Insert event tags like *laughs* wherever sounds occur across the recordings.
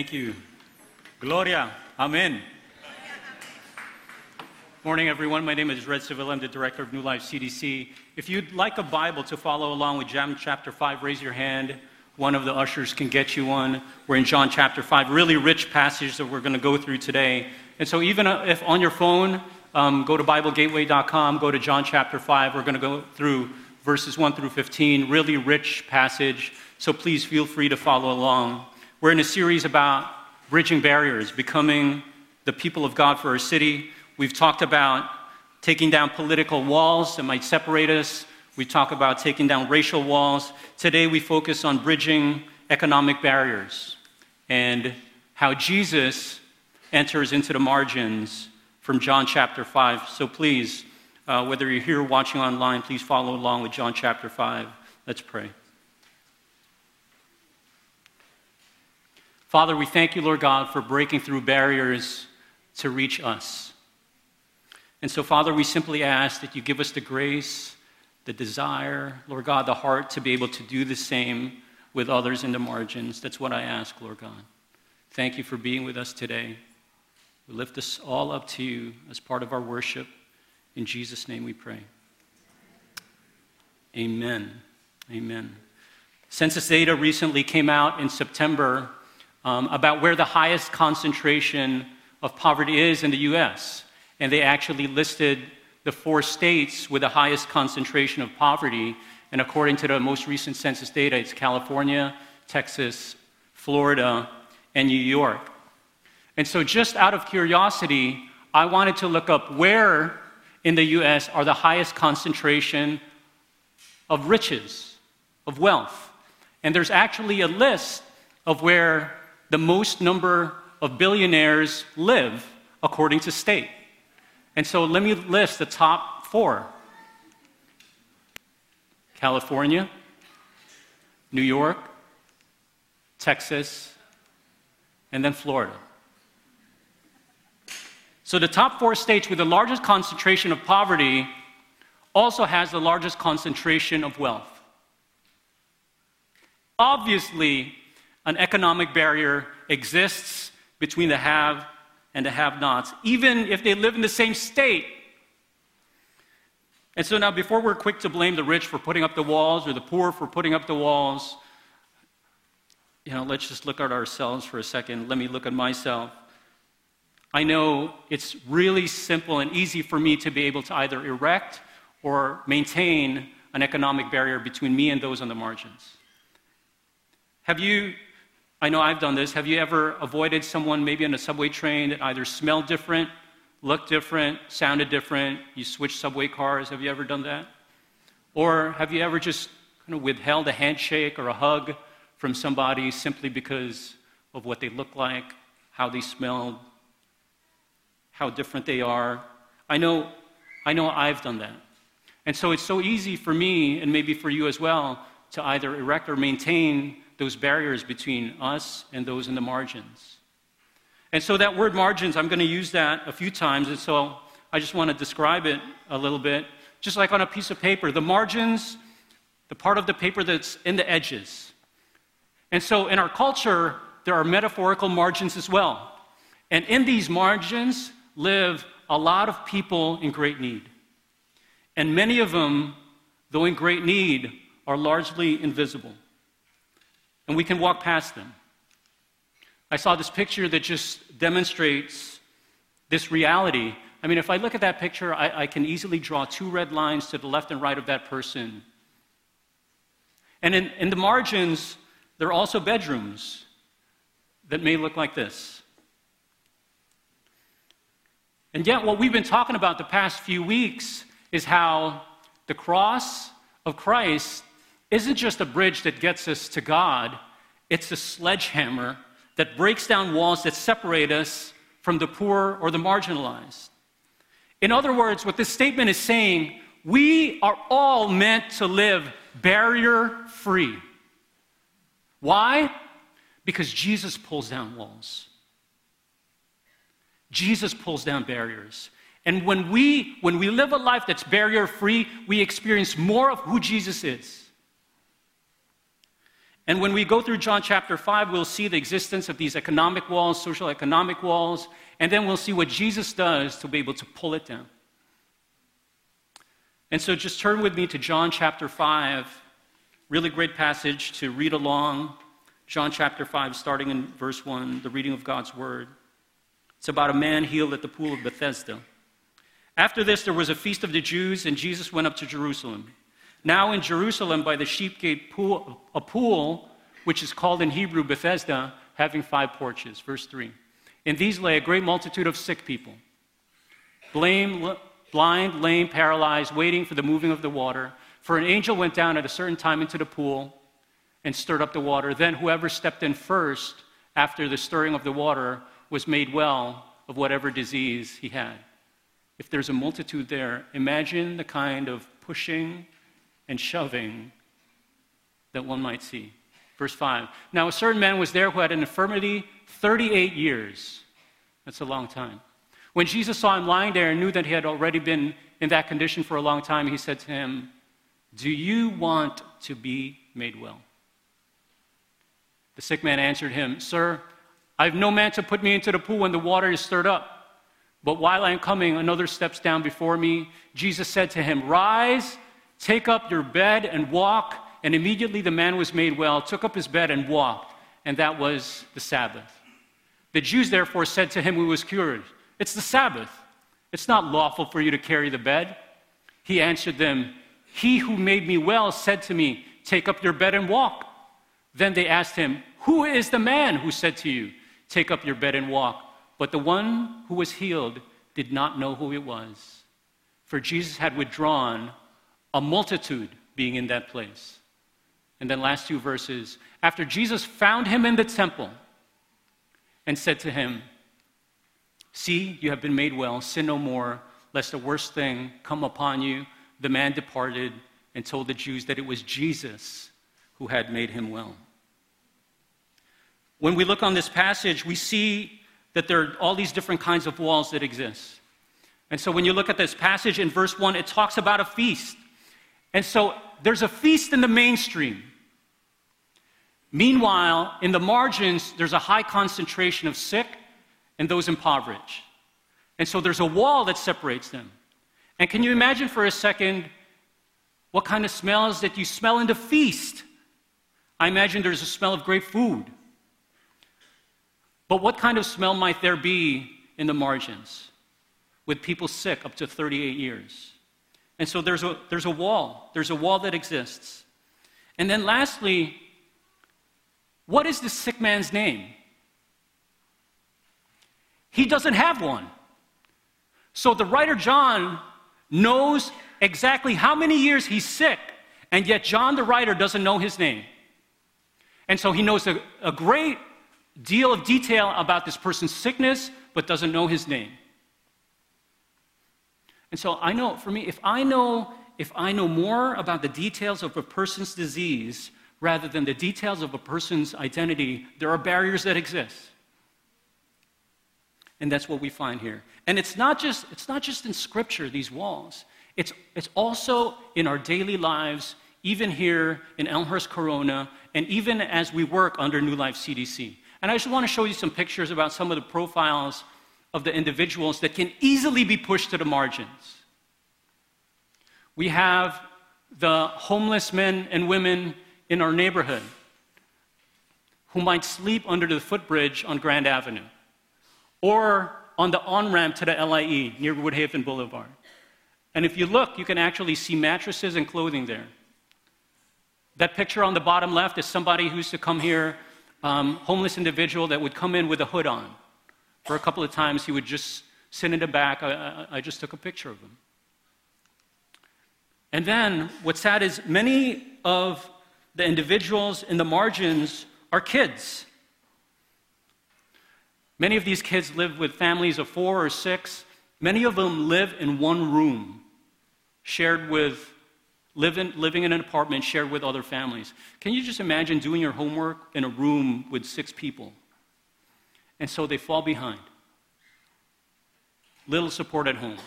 Thank you. Gloria. Amen. Morning, everyone. My name is Red Seville. I'm the director of New Life CDC. If you'd like a Bible to follow along with John chapter 5, raise your hand. One of the ushers can get you one. We're in John chapter 5, really rich passage that we're going to go through today. And so, even if on your phone, um, go to BibleGateway.com, go to John chapter 5. We're going to go through verses 1 through 15, really rich passage. So, please feel free to follow along. We're in a series about bridging barriers, becoming the people of God for our city. We've talked about taking down political walls that might separate us. We talk about taking down racial walls. Today we focus on bridging economic barriers and how Jesus enters into the margins from John chapter 5. So please, uh, whether you're here watching online, please follow along with John chapter 5. Let's pray. Father, we thank you, Lord God, for breaking through barriers to reach us. And so, Father, we simply ask that you give us the grace, the desire, Lord God, the heart to be able to do the same with others in the margins. That's what I ask, Lord God. Thank you for being with us today. We lift this all up to you as part of our worship. In Jesus' name we pray. Amen. Amen. Census data recently came out in September um, about where the highest concentration of poverty is in the U.S and they actually listed the four states with the highest concentration of poverty. And according to the most recent census data, it's California, Texas, Florida, and New York. And so, just out of curiosity, I wanted to look up where in the US are the highest concentration of riches, of wealth. And there's actually a list of where the most number of billionaires live according to state. And so let me list the top four California, New York, Texas, and then Florida. So the top four states with the largest concentration of poverty also has the largest concentration of wealth. Obviously, an economic barrier exists between the have and the have nots, even if they live in the same state. And so now, before we're quick to blame the rich for putting up the walls or the poor for putting up the walls, you know, let's just look at ourselves for a second. Let me look at myself. I know it's really simple and easy for me to be able to either erect or maintain an economic barrier between me and those on the margins. Have you I know I've done this. Have you ever avoided someone maybe on a subway train that either smelled different, looked different, sounded different? You switched subway cars. Have you ever done that? Or have you ever just kind of withheld a handshake or a hug from somebody simply because of what they look like, how they smelled, how different they are? I know, I know I've done that. And so it's so easy for me, and maybe for you as well, to either erect or maintain those barriers between us and those in the margins. And so, that word margins, I'm going to use that a few times. And so, I just want to describe it a little bit. Just like on a piece of paper, the margins, the part of the paper that's in the edges. And so, in our culture, there are metaphorical margins as well. And in these margins live a lot of people in great need. And many of them, though in great need, are largely invisible and we can walk past them. I saw this picture that just demonstrates this reality. I mean, if I look at that picture, I, I, can easily draw two red lines to the left and right of that person. And in, in the margins, there are also bedrooms that may look like this. And yet, what we've been talking about the past few weeks is how the cross of Christ isn't just a bridge that gets us to God, it's a sledgehammer that breaks down walls that separate us from the poor or the marginalized. In other words, what this statement is saying, we are all meant to live barrier free. Why? Because Jesus pulls down walls. Jesus pulls down barriers. And when we, when we live a life that's barrier free, we experience more of who Jesus is. And when we go through John chapter 5, we'll see the existence of these economic walls, social economic walls, and then we'll see what Jesus does to be able to pull it down. And so just turn with me to John chapter 5. Really great passage to read along. John chapter 5, starting in verse 1, the reading of God's word. It's about a man healed at the pool of Bethesda. After this, there was a feast of the Jews, and Jesus went up to Jerusalem. Now, in Jerusalem, by the sheep gate pool, a pool, which is called in Hebrew Bethesda, having five porches. Verse 3. In these lay a great multitude of sick people, blame, blind, lame, paralyzed, waiting for the moving of the water. For an angel went down at a certain time into the pool and stirred up the water. Then whoever stepped in first after the stirring of the water was made well of whatever disease he had. If there's a multitude there, imagine the kind of pushing and shoving that one might see. Verse 5 Now a certain man was there who had an infirmity 38 years. That's a long time. When Jesus saw him lying there and knew that he had already been in that condition for a long time, he said to him, Do you want to be made well? The sick man answered him, Sir, I have no man to put me into the pool when the water is stirred up. But while I am coming, another steps down before me. Jesus said to him, Rise, take up your bed, and walk. And immediately the man was made well, took up his bed, and walked. And that was the Sabbath. The Jews therefore said to him who was cured, It's the Sabbath. It's not lawful for you to carry the bed. He answered them, He who made me well said to me, Take up your bed and walk. Then they asked him, Who is the man who said to you, Take up your bed and walk? But the one who was healed did not know who it was, for Jesus had withdrawn a multitude being in that place. And then, last two verses after Jesus found him in the temple and said to him, See, you have been made well, sin no more, lest the worst thing come upon you. The man departed and told the Jews that it was Jesus who had made him well. When we look on this passage, we see that there are all these different kinds of walls that exist. And so when you look at this passage in verse 1, it talks about a feast. And so there's a feast in the mainstream. Meanwhile, in the margins, there's a high concentration of sick and those impoverished. And so there's a wall that separates them. And can you imagine for a second what kind of smells that you smell in the feast? I imagine there's a smell of great food. But what kind of smell might there be in the margins with people sick up to 38 years? And so there's a, there's a wall. There's a wall that exists. And then lastly, what is the sick man's name? He doesn't have one. So the writer John knows exactly how many years he's sick, and yet John the writer doesn't know his name. And so he knows a, a great deal of detail about this person's sickness, but doesn't know his name. And so I know, for me, if I know, if I know more about the details of a person's disease rather than the details of a person's identity, there are barriers that exist. And that's what we find here. And it's not just, it's not just in scripture, these walls. It's, it's also in our daily lives, even here in Elmhurst Corona, and even as we work under New Life CDC. And I just want to show you some pictures about some of the profiles of the individuals that can easily be pushed to the margins. We have the homeless men and women in our neighborhood who might sleep under the footbridge on Grand Avenue or on the on ramp to the LIE near Woodhaven Boulevard. And if you look, you can actually see mattresses and clothing there. That picture on the bottom left is somebody who used to come here um, homeless individual that would come in with a hood on. For a couple of times, he would just sit in the back. I, I, I just took a picture of him. And then, what's sad is many of the individuals in the margins are kids. Many of these kids live with families of four or six. Many of them live in one room, shared with living, living in an apartment shared with other families. Can you just imagine doing your homework in a room with six people? And so they fall behind. Little support at home,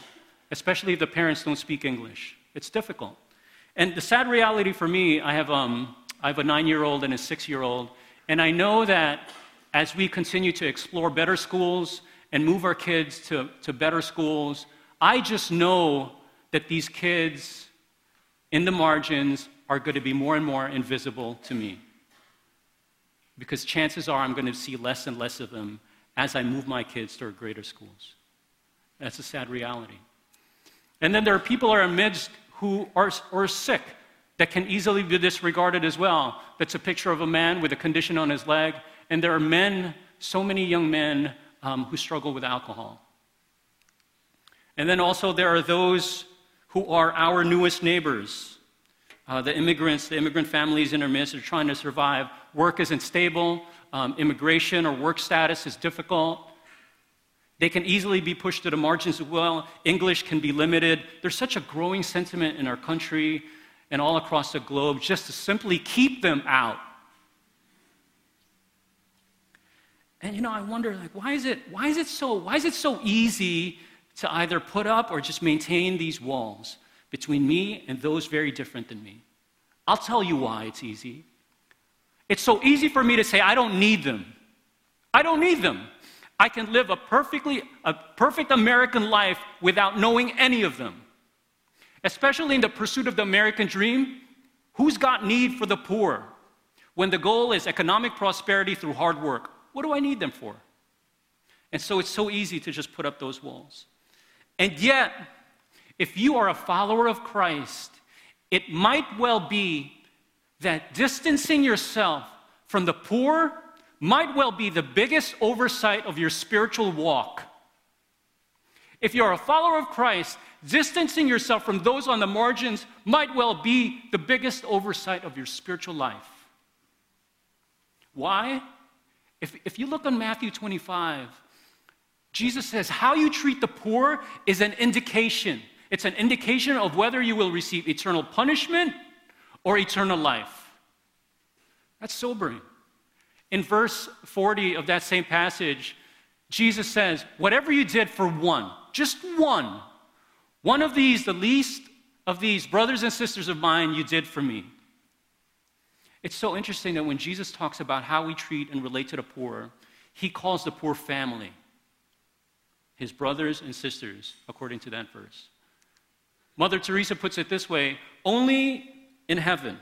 especially if the parents don't speak English. It's difficult. And the sad reality for me, I have um, I have a nine year old and a six year old. And I know that as we continue to explore better schools and move our kids to, to better schools, I just know that these kids in the margins are going to be more and more invisible to me. Because chances are I'm going to see less and less of them as I move my kids toward greater schools. That's a sad reality. And then there are people in our midst who are, are sick that can easily be disregarded as well. That's a picture of a man with a condition on his leg. And there are men, so many young men, um, who struggle with alcohol. And then also there are those who are our newest neighbors. Uh, the immigrants, the immigrant families in our midst are trying to survive. Work isn't stable, um, immigration or work status is difficult. They can easily be pushed to the margins as well. English can be limited. There's such a growing sentiment in our country and all across the globe just to simply keep them out. And you know, I wonder like why is it why is it so why is it so easy to either put up or just maintain these walls between me and those very different than me? I'll tell you why it's easy. It's so easy for me to say I don't need them. I don't need them. I can live a perfectly a perfect American life without knowing any of them especially in the pursuit of the American dream, who's got need for the poor? When the goal is economic prosperity through hard work, what do I need them for? And so it's so easy to just put up those walls. And yet, if you are a follower of Christ, it might well be that distancing yourself from the poor might well be the biggest oversight of your spiritual walk. If you're a follower of Christ, distancing yourself from those on the margins might well be the biggest oversight of your spiritual life. Why? If, if you look on Matthew 25, Jesus says, How you treat the poor is an indication. It's an indication of whether you will receive eternal punishment or eternal life. That's sobering. In verse 40 of that same passage, Jesus says, Whatever you did for one, just one, one of these, the least of these brothers and sisters of mine, you did for me. It's so interesting that when Jesus talks about how we treat and relate to the poor, he calls the poor family, his brothers and sisters, according to that verse. Mother Teresa puts it this way only in heaven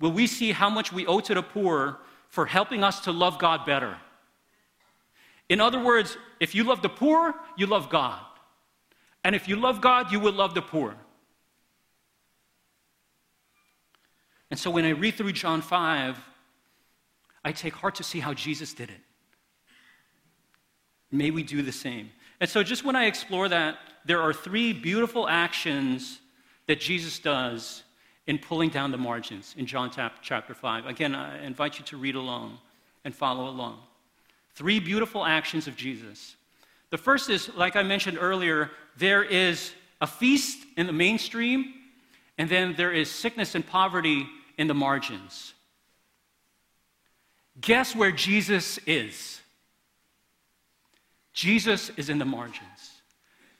will we see how much we owe to the poor for helping us to love God better. In other words, if you love the poor, you love God. And if you love God, you will love the poor. And so when I read through John 5, I take heart to see how Jesus did it. May we do the same. And so, just when I explore that, there are three beautiful actions that Jesus does in pulling down the margins in John chapter 5. Again, I invite you to read along and follow along. Three beautiful actions of Jesus. The first is, like I mentioned earlier, there is a feast in the mainstream, and then there is sickness and poverty in the margins. Guess where Jesus is? Jesus is in the margins.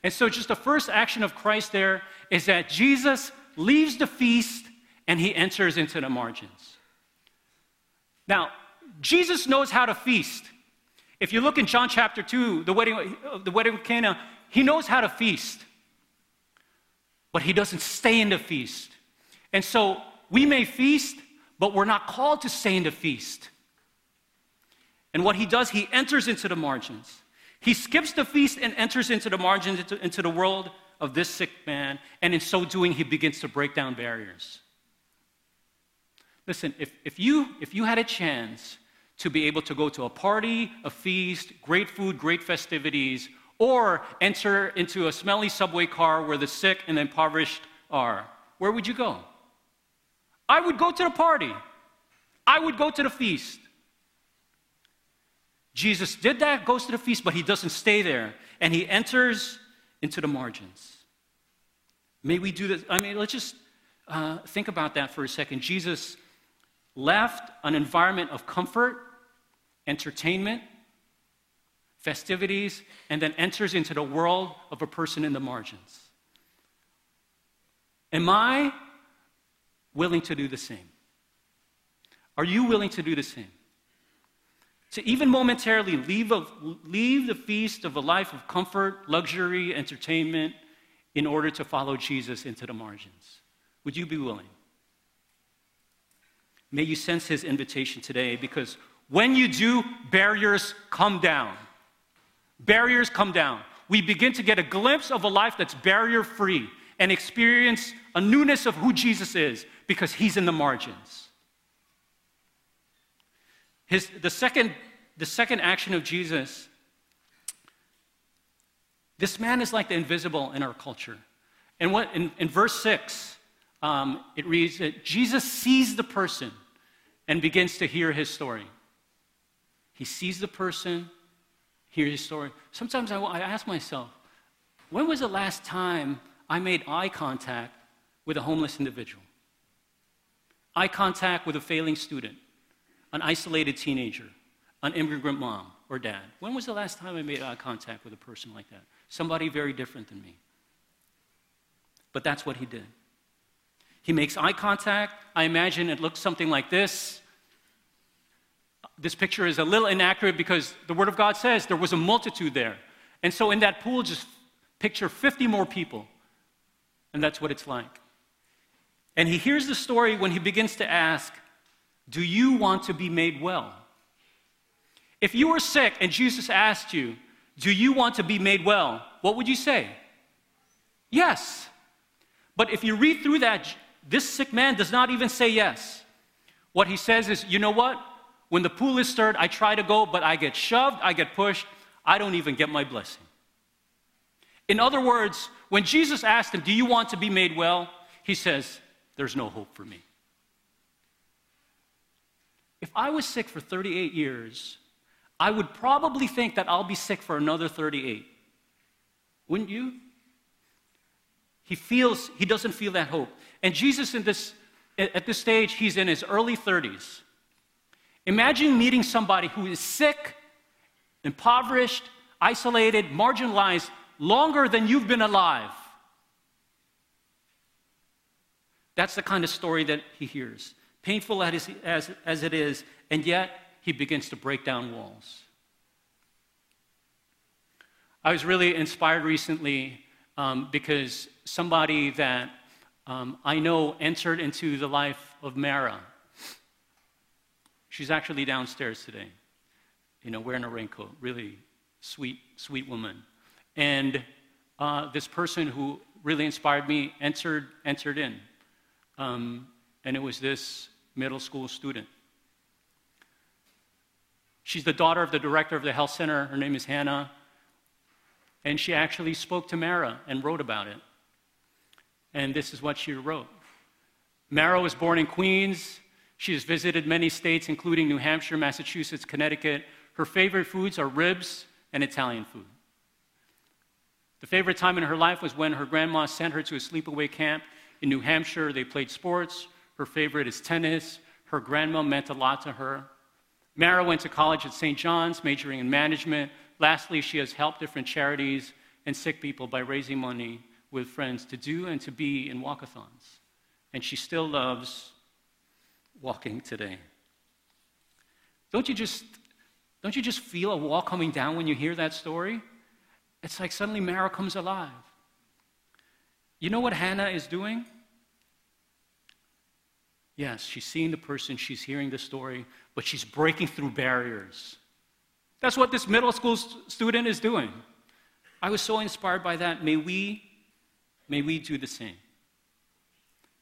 And so, just the first action of Christ there is that Jesus leaves the feast and he enters into the margins. Now, Jesus knows how to feast. If you look in John chapter 2, the wedding, the wedding of Cana, he knows how to feast, but he doesn't stay in the feast. And so we may feast, but we're not called to stay in the feast. And what he does, he enters into the margins. He skips the feast and enters into the margins, into, into the world of this sick man. And in so doing, he begins to break down barriers. Listen, if, if, you, if you had a chance to be able to go to a party, a feast, great food, great festivities, or enter into a smelly subway car where the sick and the impoverished are, where would you go? I would go to the party. I would go to the feast. Jesus did that, goes to the feast, but he doesn't stay there. And he enters into the margins. May we do this? I mean, let's just uh, think about that for a second. Jesus left an environment of comfort, entertainment, festivities, and then enters into the world of a person in the margins. Am I willing to do the same? Are you willing to do the same? To even momentarily leave, a, leave the feast of a life of comfort, luxury, entertainment in order to follow Jesus into the margins? Would you be willing? May you sense his invitation today because when you do, barriers come down. Barriers come down. We begin to get a glimpse of a life that's barrier free and experience a newness of who Jesus is because he's in the margins. His, the, second, the second action of Jesus, this man is like the invisible in our culture. And what in, in verse 6, um, it reads that Jesus sees the person and begins to hear his story. He sees the person, hears his story. Sometimes I, I ask myself, when was the last time I made eye contact with a homeless individual? Eye contact with a failing student, an isolated teenager, an immigrant mom or dad. When was the last time I made eye contact with a person like that? Somebody very different than me. But that's what he did. He makes eye contact. I imagine it looks something like this. This picture is a little inaccurate because the Word of God says there was a multitude there. And so in that pool, just picture 50 more people. And that's what it's like. And he hears the story when he begins to ask, Do you want to be made well? If you were sick and Jesus asked you, Do you want to be made well? What would you say? Yes. But if you read through that, this sick man does not even say yes. What he says is, you know what? When the pool is stirred, I try to go, but I get shoved, I get pushed, I don't even get my blessing. In other words, when Jesus asked him, Do you want to be made well? He says, There's no hope for me. If I was sick for 38 years, I would probably think that I'll be sick for another 38. Wouldn't you? He feels, he doesn't feel that hope. And Jesus, in this, at this stage, he's in his early 30s. Imagine meeting somebody who is sick, impoverished, isolated, marginalized longer than you've been alive. That's the kind of story that he hears. Painful as, as, as it is, and yet he begins to break down walls. I was really inspired recently um, because somebody that um, I know entered into the life of Mara. She's actually downstairs today, you know, wearing a raincoat. Really sweet, sweet woman. And uh, this person who really inspired me entered, entered in. Um, and it was this middle school student. She's the daughter of the director of the health center. Her name is Hannah. And she actually spoke to Mara and wrote about it. And this is what she wrote Mara was born in Queens. She has visited many states, including New Hampshire, Massachusetts, Connecticut. Her favorite foods are ribs and Italian food. The favorite time in her life was when her grandma sent her to a sleepaway camp in New Hampshire. They played sports. Her favorite is tennis. Her grandma meant a lot to her. Mara went to college at St. John's, majoring in management. Lastly, she has helped different charities and sick people by raising money with friends to do and to be in walkathons. And she still loves walking today. Don't you just don't you just feel a wall coming down when you hear that story? It's like suddenly Mara comes alive. You know what Hannah is doing? Yes, she's seeing the person, she's hearing the story, but she's breaking through barriers. That's what this middle school student is doing. I was so inspired by that. May we May we do the same.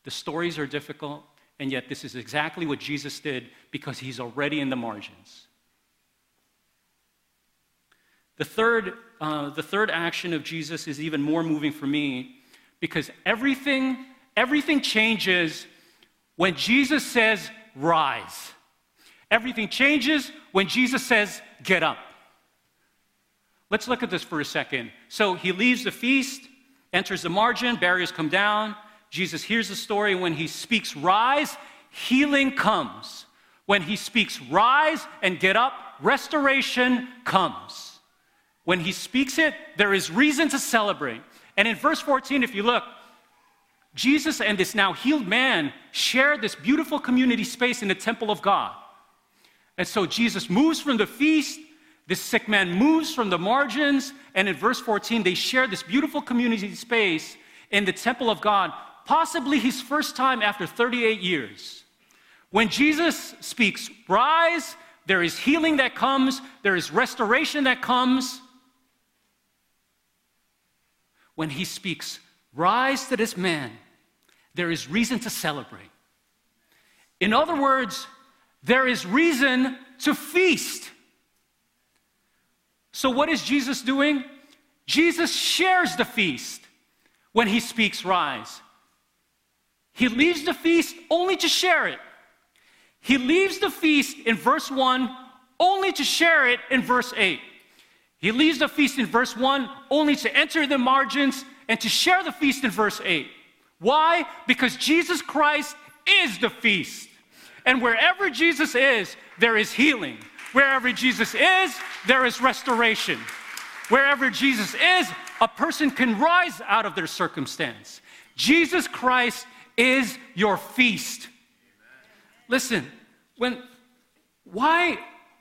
The stories are difficult, and yet this is exactly what Jesus did because he's already in the margins. The third, uh, the third action of Jesus is even more moving for me because everything, everything changes when Jesus says, rise. Everything changes when Jesus says, get up. Let's look at this for a second. So he leaves the feast, enters the margin, barriers come down. Jesus hears the story. When he speaks, rise, healing comes. When he speaks, rise and get up, restoration comes. When he speaks it, there is reason to celebrate. And in verse 14, if you look, Jesus and this now healed man share this beautiful community space in the temple of God. And so Jesus moves from the feast, this sick man moves from the margins, and in verse 14, they share this beautiful community space in the temple of God, possibly his first time after 38 years. When Jesus speaks, rise, there is healing that comes, there is restoration that comes. When he speaks, rise to this man, there is reason to celebrate. In other words, there is reason to feast. So, what is Jesus doing? Jesus shares the feast when he speaks, rise. He leaves the feast only to share it. He leaves the feast in verse 1 only to share it in verse 8. He leaves the feast in verse 1 only to enter the margins and to share the feast in verse 8. Why? Because Jesus Christ is the feast. And wherever Jesus is, there is healing. Wherever Jesus is, there is restoration. Wherever Jesus is, a person can rise out of their circumstance. Jesus Christ is your feast. Listen, when why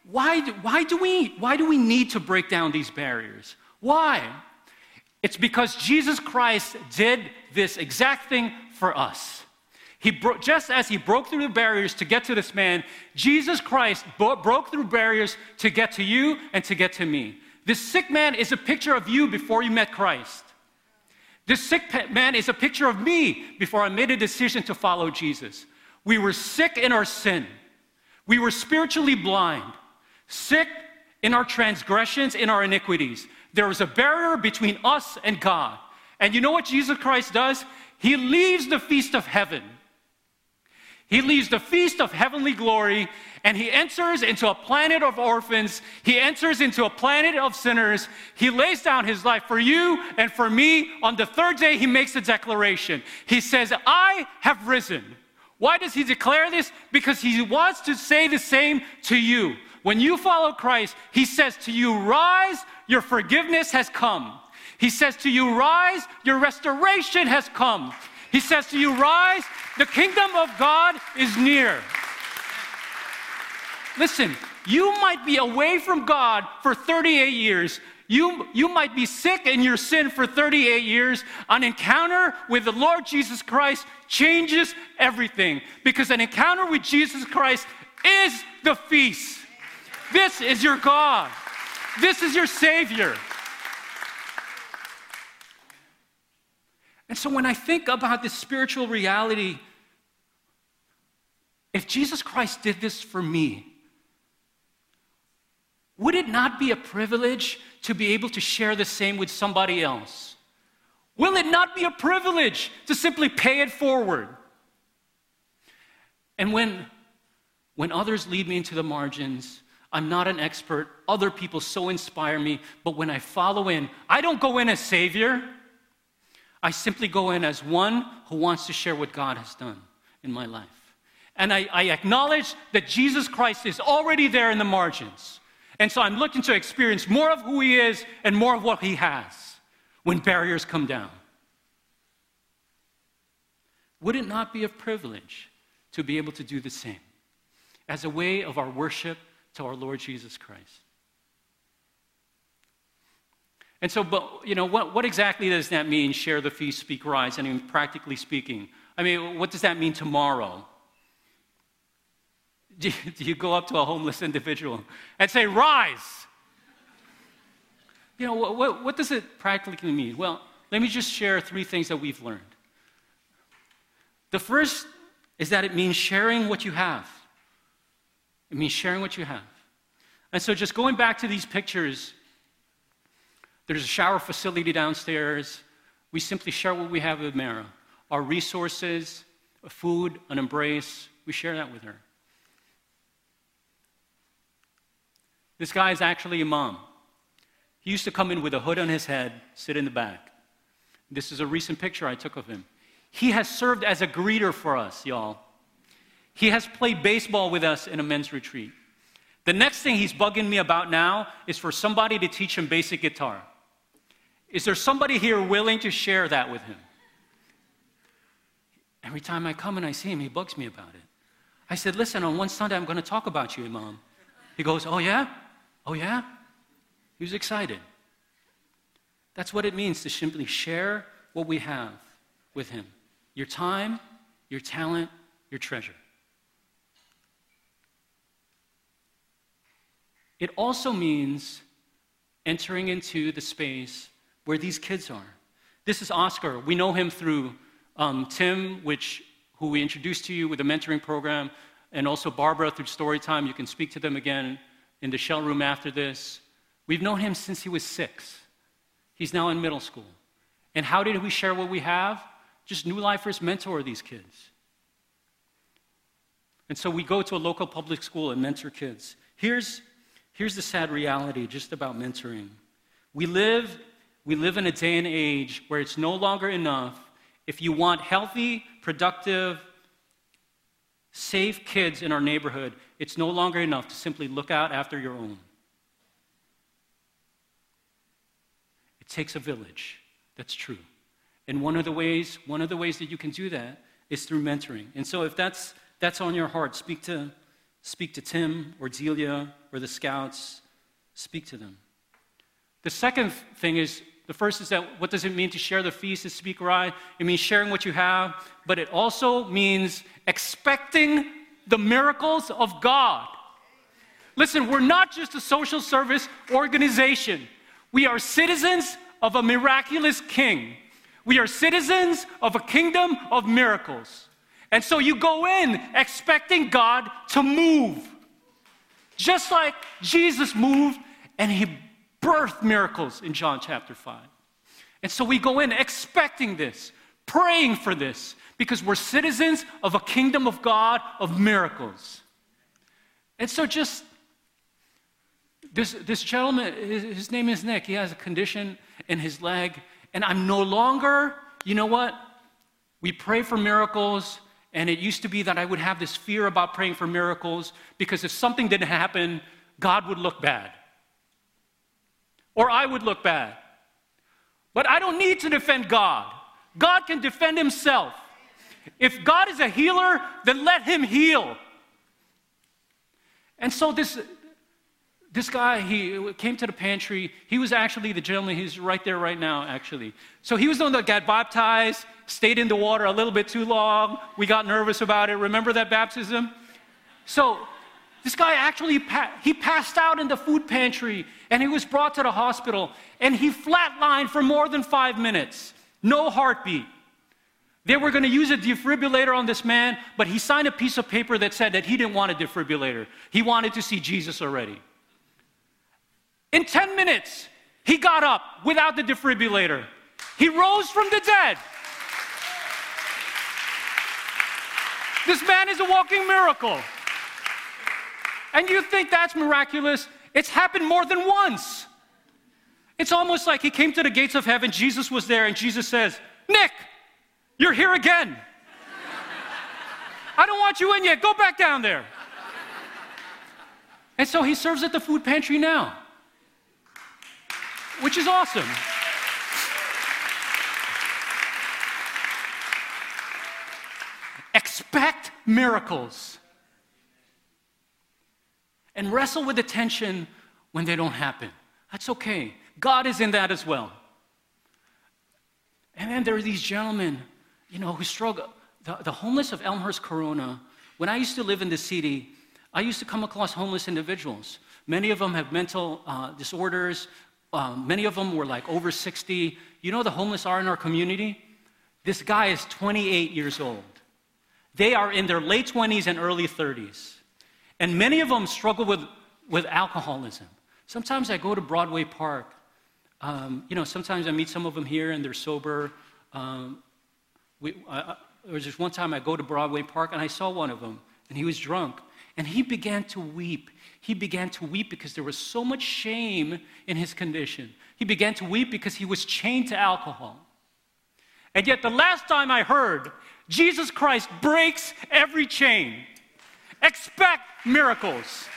why why do we why do we need to break down these barriers? Why? It's because Jesus Christ did this exact thing for us. He bro- just as he broke through the barriers to get to this man, Jesus Christ bo- broke through barriers to get to you and to get to me. This sick man is a picture of you before you met Christ. This sick man is a picture of me before I made a decision to follow Jesus. We were sick in our sin. We were spiritually blind, sick in our transgressions, in our iniquities. There was a barrier between us and God. And you know what Jesus Christ does? He leaves the feast of heaven he leaves the feast of heavenly glory and he enters into a planet of orphans. He enters into a planet of sinners. He lays down his life for you and for me. On the third day, he makes a declaration. He says, I have risen. Why does he declare this? Because he wants to say the same to you. When you follow Christ, he says to you, Rise, your forgiveness has come. He says to you, Rise, your restoration has come. He says to you, Rise, the kingdom of God is near. Listen, you might be away from God for 38 years. You, you might be sick in your sin for 38 years. An encounter with the Lord Jesus Christ changes everything because an encounter with Jesus Christ is the feast. This is your God, this is your Savior. And so when I think about this spiritual reality, if Jesus Christ did this for me, would it not be a privilege to be able to share the same with somebody else? Will it not be a privilege to simply pay it forward? And when, when others lead me into the margins, I'm not an expert. Other people so inspire me. But when I follow in, I don't go in as Savior. I simply go in as one who wants to share what God has done in my life. And I, I acknowledge that Jesus Christ is already there in the margins. And so I'm looking to experience more of who He is and more of what He has when barriers come down. Would it not be a privilege to be able to do the same as a way of our worship to our Lord Jesus Christ? And so, but, you know, what, what exactly does that mean, share the feast, speak, rise? I mean, practically speaking. I mean, what does that mean tomorrow? *laughs* Do you, do you go up to a homeless individual and say, rise? You know, what, what, what does it practically mean? Well, let me just share three things that we've learned. The first is that it means sharing what you have. It means sharing what you have. And so, just going back to these pictures, there's a shower facility downstairs. We simply share what we have with Mara our resources, food, an embrace. We share that with her. This guy is actually Imam. He used to come in with a hood on his head, sit in the back. This is a recent picture I took of him. He has served as a greeter for us, y'all. He has played baseball with us in a men's retreat. The next thing he's bugging me about now is for somebody to teach him basic guitar. Is there somebody here willing to share that with him? Every time I come and I see him, he bugs me about it. I said, Listen, on one Sunday, I'm going to talk about you, Imam. He goes, Oh, yeah? Oh, yeah? He was excited. That's what it means to simply share what we have with him your time, your talent, your treasure. It also means entering into the space where these kids are. This is Oscar. We know him through um, Tim, which, who we introduced to you with the mentoring program, and also Barbara through Storytime. You can speak to them again in the shell room after this. We've known him since he was six. He's now in middle school. And how did we share what we have? Just New Lifers mentor these kids. And so we go to a local public school and mentor kids. Here's, here's the sad reality just about mentoring. We live, we live in a day and age where it's no longer enough if you want healthy, productive, safe kids in our neighborhood, it's no longer enough to simply look out after your own. It takes a village. That's true. And one of the ways, one of the ways that you can do that is through mentoring. And so if that's that's on your heart, speak to speak to Tim or Delia or the scouts. Speak to them. The second thing is the first is that what does it mean to share the feast, to speak right? It means sharing what you have, but it also means expecting the miracles of God. Listen, we're not just a social service organization. We are citizens of a miraculous king. We are citizens of a kingdom of miracles. And so you go in expecting God to move. Just like Jesus moved and he birthed miracles in John chapter 5. And so we go in expecting this, praying for this, because we're citizens of a kingdom of God of miracles. And so just this, this gentleman, his, his name is Nick, he has a condition in his leg, and I'm no longer, you know what? We pray for miracles, and it used to be that I would have this fear about praying for miracles because if something didn't happen, God would look bad or I would look bad. But I don't need to defend God. God can defend himself. If God is a healer, then let him heal. And so this, this guy, he came to the pantry. He was actually the gentleman, he's right there right now, actually. So he was the one that got baptized, stayed in the water a little bit too long. We got nervous about it. Remember that baptism? So this guy actually, he passed out in the food pantry and he was brought to the hospital and he flatlined for more than five minutes. No heartbeat. They were going to use a defibrillator on this man, but he signed a piece of paper that said that he didn't want a defibrillator. He wanted to see Jesus already. In 10 minutes, he got up without the defibrillator. He rose from the dead. This man is a walking miracle. And you think that's miraculous? It's happened more than once. It's almost like he came to the gates of heaven, Jesus was there, and Jesus says, Nick, you're here again. *laughs* I don't want you in yet. Go back down there. And so he serves at the food pantry now, which is awesome. Expect miracles and wrestle with the tension when they don't happen. That's okay. God is in that as well. And then there are these gentlemen, you know, who struggle. The, the homeless of Elmhurst Corona, when I used to live in the city, I used to come across homeless individuals. Many of them have mental uh, disorders. Uh, many of them were like over 60. You know the homeless are in our community? This guy is 28 years old. They are in their late 20s and early 30s. And many of them struggle with, with alcoholism. Sometimes I go to Broadway Park. Um, you know, sometimes I meet some of them here and they're sober. Um, we, there was just one time I go to Broadway Park and I saw one of them and he was drunk. And he began to weep. He began to weep because there was so much shame in his condition. He began to weep because he was chained to alcohol. And yet, the last time I heard, Jesus Christ breaks every chain. Expect miracles.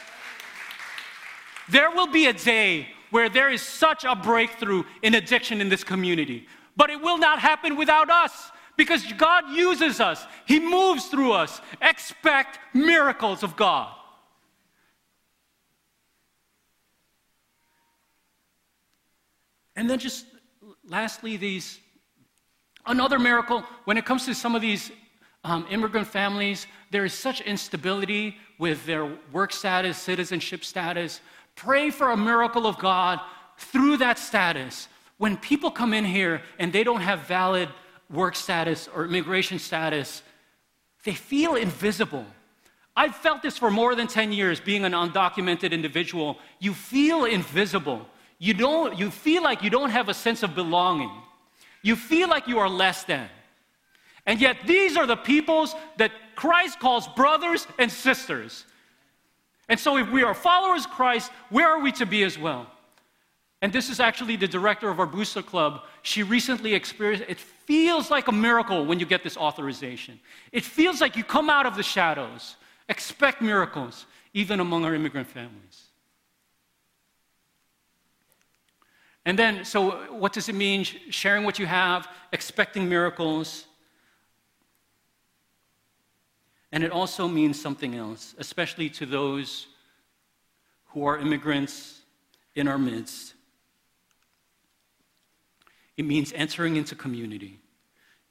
There will be a day where there is such a breakthrough in addiction in this community, but it will not happen without us Because God uses us, He moves through us. Expect miracles of God. And then, just lastly, these another miracle when it comes to some of these um, immigrant families, there is such instability with their work status, citizenship status. Pray for a miracle of God through that status. When people come in here and they don't have valid work status or immigration status, they feel invisible. I've felt this for more than 10 years being an undocumented individual. You feel invisible. You, don't, you feel like you don't have a sense of belonging. You feel like you are less than. And yet, these are the peoples that Christ calls brothers and sisters. And so, if we are followers of Christ, where are we to be as well? And this is actually the director of our booster club. She recently experienced it feels like a miracle when you get this authorization. It feels like you come out of the shadows. Expect miracles, even among our immigrant families. And then, so what does it mean? Sharing what you have, expecting miracles. And it also means something else, especially to those who are immigrants in our midst. It means entering into community.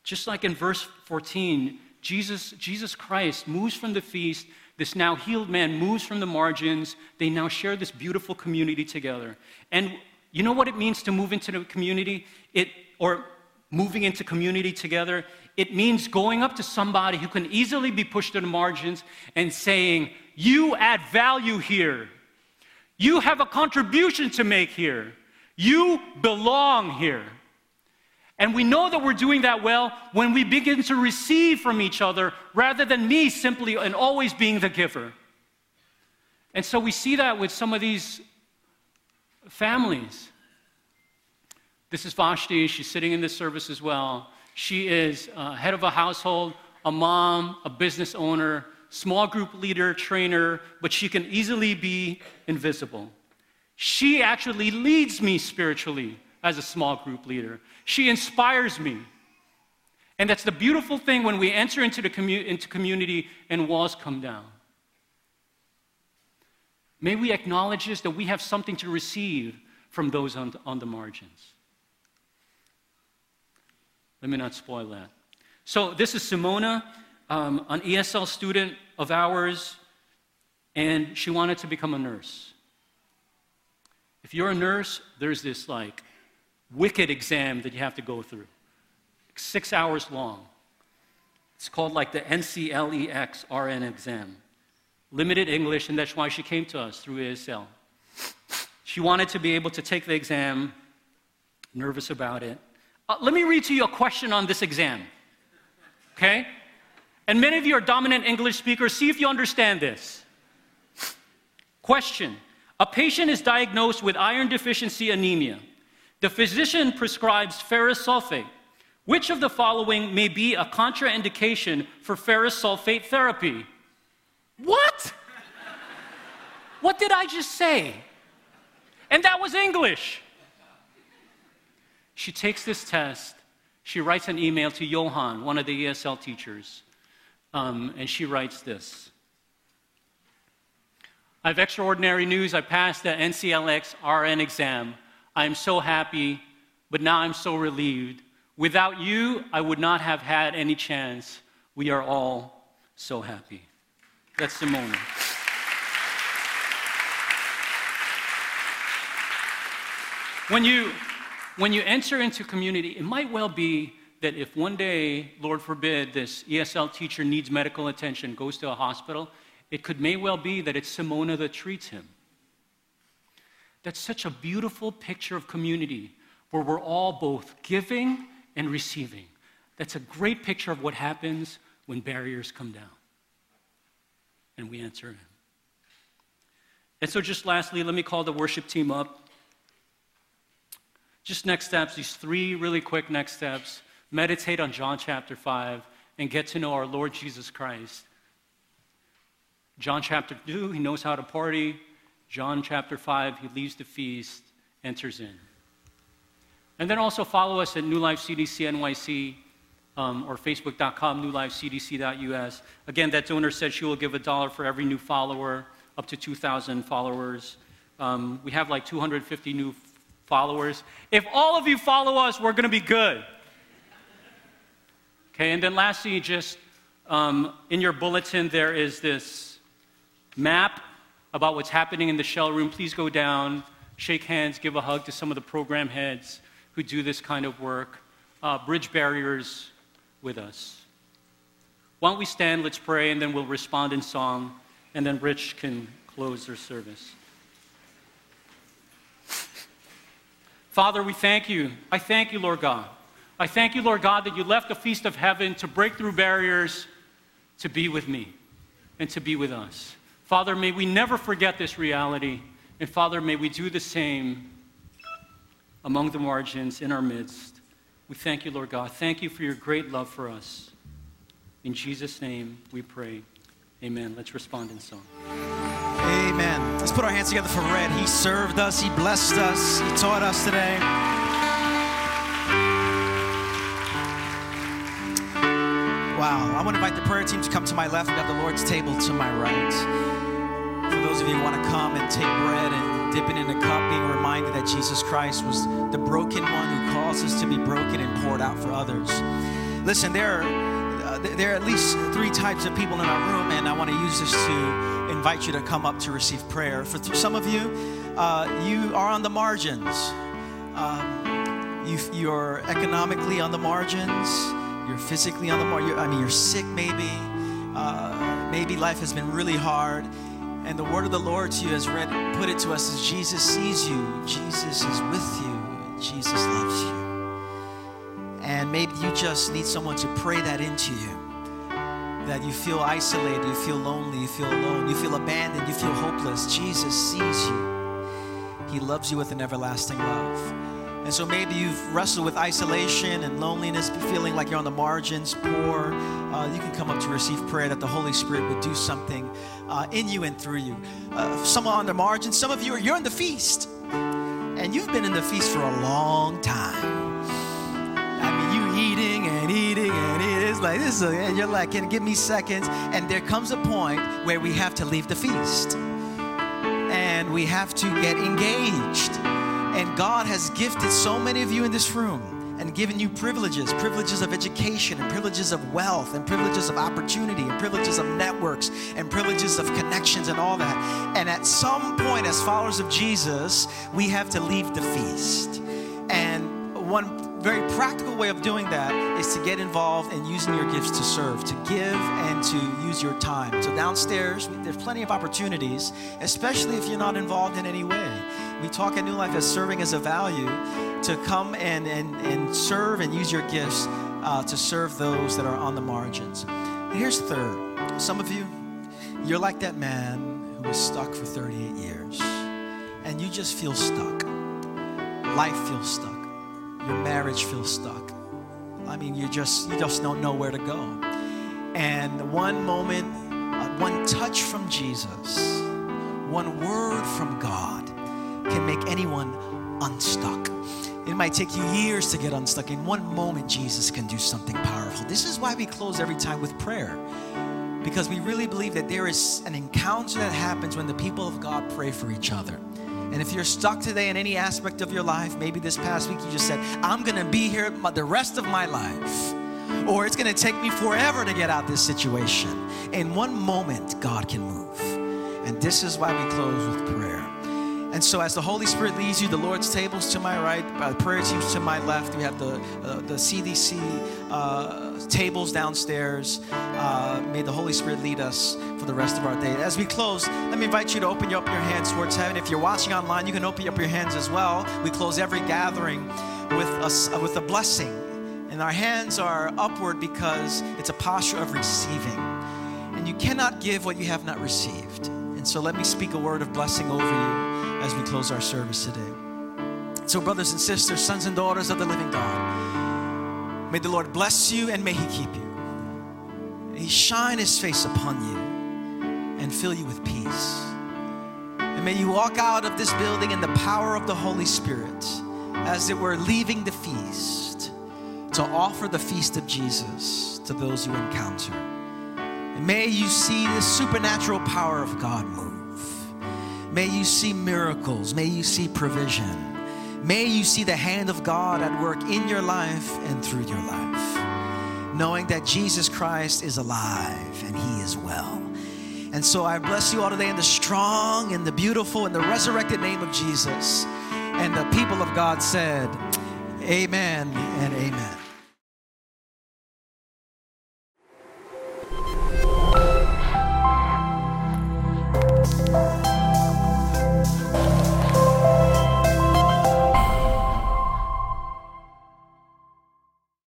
Just like in verse 14, Jesus, Jesus Christ moves from the feast. This now healed man moves from the margins. They now share this beautiful community together. And you know what it means to move into the community? It, or moving into community together? It means going up to somebody who can easily be pushed to the margins and saying, You add value here. You have a contribution to make here. You belong here. And we know that we're doing that well when we begin to receive from each other rather than me simply and always being the giver. And so we see that with some of these families. This is Vashti. She's sitting in this service as well. She is uh, head of a household, a mom, a business owner, small group leader, trainer, but she can easily be invisible. She actually leads me spiritually as a small group leader. She inspires me. And that's the beautiful thing when we enter into the commu- into community and walls come down. May we acknowledge this that we have something to receive from those on, on the margins. Let me not spoil that. So, this is Simona, um, an ESL student of ours, and she wanted to become a nurse. If you're a nurse, there's this like wicked exam that you have to go through, six hours long. It's called like the NCLEX RN exam. Limited English, and that's why she came to us through ESL. She wanted to be able to take the exam, nervous about it. Uh, let me read to you a question on this exam. Okay? And many of you are dominant English speakers. See if you understand this. Question A patient is diagnosed with iron deficiency anemia. The physician prescribes ferrous sulfate. Which of the following may be a contraindication for ferrous sulfate therapy? What? what did I just say? And that was English. She takes this test. She writes an email to Johan, one of the ESL teachers, um, and she writes this I have extraordinary news. I passed the NCLEX RN exam. I am so happy, but now I'm so relieved. Without you, I would not have had any chance. We are all so happy. That's Simona. When you, when you enter into community, it might well be that if one day, Lord forbid, this ESL teacher needs medical attention, goes to a hospital, it could may well be that it's Simona that treats him. That's such a beautiful picture of community where we're all both giving and receiving. That's a great picture of what happens when barriers come down and we answer Him. And so, just lastly, let me call the worship team up. Just next steps, these three really quick next steps. Meditate on John chapter 5 and get to know our Lord Jesus Christ. John chapter 2, he knows how to party. John chapter 5, he leaves the feast, enters in. And then also follow us at New Life CDC NYC. um, or facebook.com, newlifecdc.us. Again, that donor said she will give a dollar for every new follower, up to 2,000 followers. Um, we have like 250 new followers. If all of you follow us, we're going to be good. Okay, and then lastly, just um, in your bulletin, there is this map about what's happening in the shell room. Please go down, shake hands, give a hug to some of the program heads who do this kind of work. Uh, bridge barriers with us. Why don't we stand, let's pray, and then we'll respond in song, and then Rich can close their service. Father, we thank you. I thank you, Lord God. I thank you, Lord God, that you left the feast of heaven to break through barriers to be with me and to be with us. Father, may we never forget this reality. And Father, may we do the same among the margins in our midst. We thank you, Lord God. Thank you for your great love for us. In Jesus' name we pray. Amen. Let's respond in song. Amen. Let's put our hands together for Red. He served us, He blessed us, He taught us today. Wow. I want to invite the prayer team to come to my left. We have got the Lord's table to my right. For those of you who want to come and take bread and dip it in a cup, being reminded that Jesus Christ was the broken one who caused us to be broken and poured out for others. Listen, there are, uh, there are at least three types of people in our room, and I want to use this to invite you to come up to receive prayer. For some of you, uh, you are on the margins. Um, you, you're economically on the margins. You're physically on the margins. I mean, you're sick, maybe. Uh, maybe life has been really hard. And the word of the Lord to you has read, put it to us as Jesus sees you, Jesus is with you, Jesus loves you. And maybe you just need someone to pray that into you that you feel isolated, you feel lonely, you feel alone, you feel abandoned, you feel hopeless. Jesus sees you. He loves you with an everlasting love. And so maybe you've wrestled with isolation and loneliness, feeling like you're on the margins, poor. Uh, you can come up to receive prayer that the Holy Spirit would do something uh, in you and through you. Uh, some on the margins, some of you are you're in the feast, and you've been in the feast for a long time. I mean, you eating and eating and. Like this, is, and you're like, can give me seconds? And there comes a point where we have to leave the feast, and we have to get engaged. And God has gifted so many of you in this room and given you privileges privileges of education, and privileges of wealth, and privileges of opportunity, and privileges of networks, and privileges of connections, and all that. And at some point, as followers of Jesus, we have to leave the feast. And one very practical way of doing that is to get involved in using your gifts to serve, to give and to use your time. So downstairs, there's plenty of opportunities, especially if you're not involved in any way. We talk at New Life as serving as a value to come and, and, and serve and use your gifts uh, to serve those that are on the margins. And here's third. Some of you, you're like that man who was stuck for 38 years, and you just feel stuck. Life feels stuck your marriage feels stuck. I mean, you just you just don't know where to go. And one moment, uh, one touch from Jesus, one word from God can make anyone unstuck. It might take you years to get unstuck. In one moment, Jesus can do something powerful. This is why we close every time with prayer. Because we really believe that there is an encounter that happens when the people of God pray for each other. And if you're stuck today in any aspect of your life, maybe this past week you just said, I'm going to be here the rest of my life, or it's going to take me forever to get out this situation. In one moment, God can move. And this is why we close with prayer. And so, as the Holy Spirit leads you, the Lord's tables to my right, uh, prayer teams to my left. We have the uh, the CDC uh, tables downstairs. Uh, may the Holy Spirit lead us for the rest of our day. As we close, let me invite you to open up your hands towards heaven. If you're watching online, you can open up your hands as well. We close every gathering with a, with a blessing, and our hands are upward because it's a posture of receiving. And you cannot give what you have not received. And so, let me speak a word of blessing over you as we close our service today. So, brothers and sisters, sons and daughters of the living God, may the Lord bless you and may He keep you. May He shine His face upon you and fill you with peace. And may you walk out of this building in the power of the Holy Spirit as it were leaving the feast to offer the feast of Jesus to those you encounter. And may you see the supernatural power of God move. May you see miracles. May you see provision. May you see the hand of God at work in your life and through your life, knowing that Jesus Christ is alive and he is well. And so I bless you all today in the strong and the beautiful and the resurrected name of Jesus. And the people of God said, Amen and amen.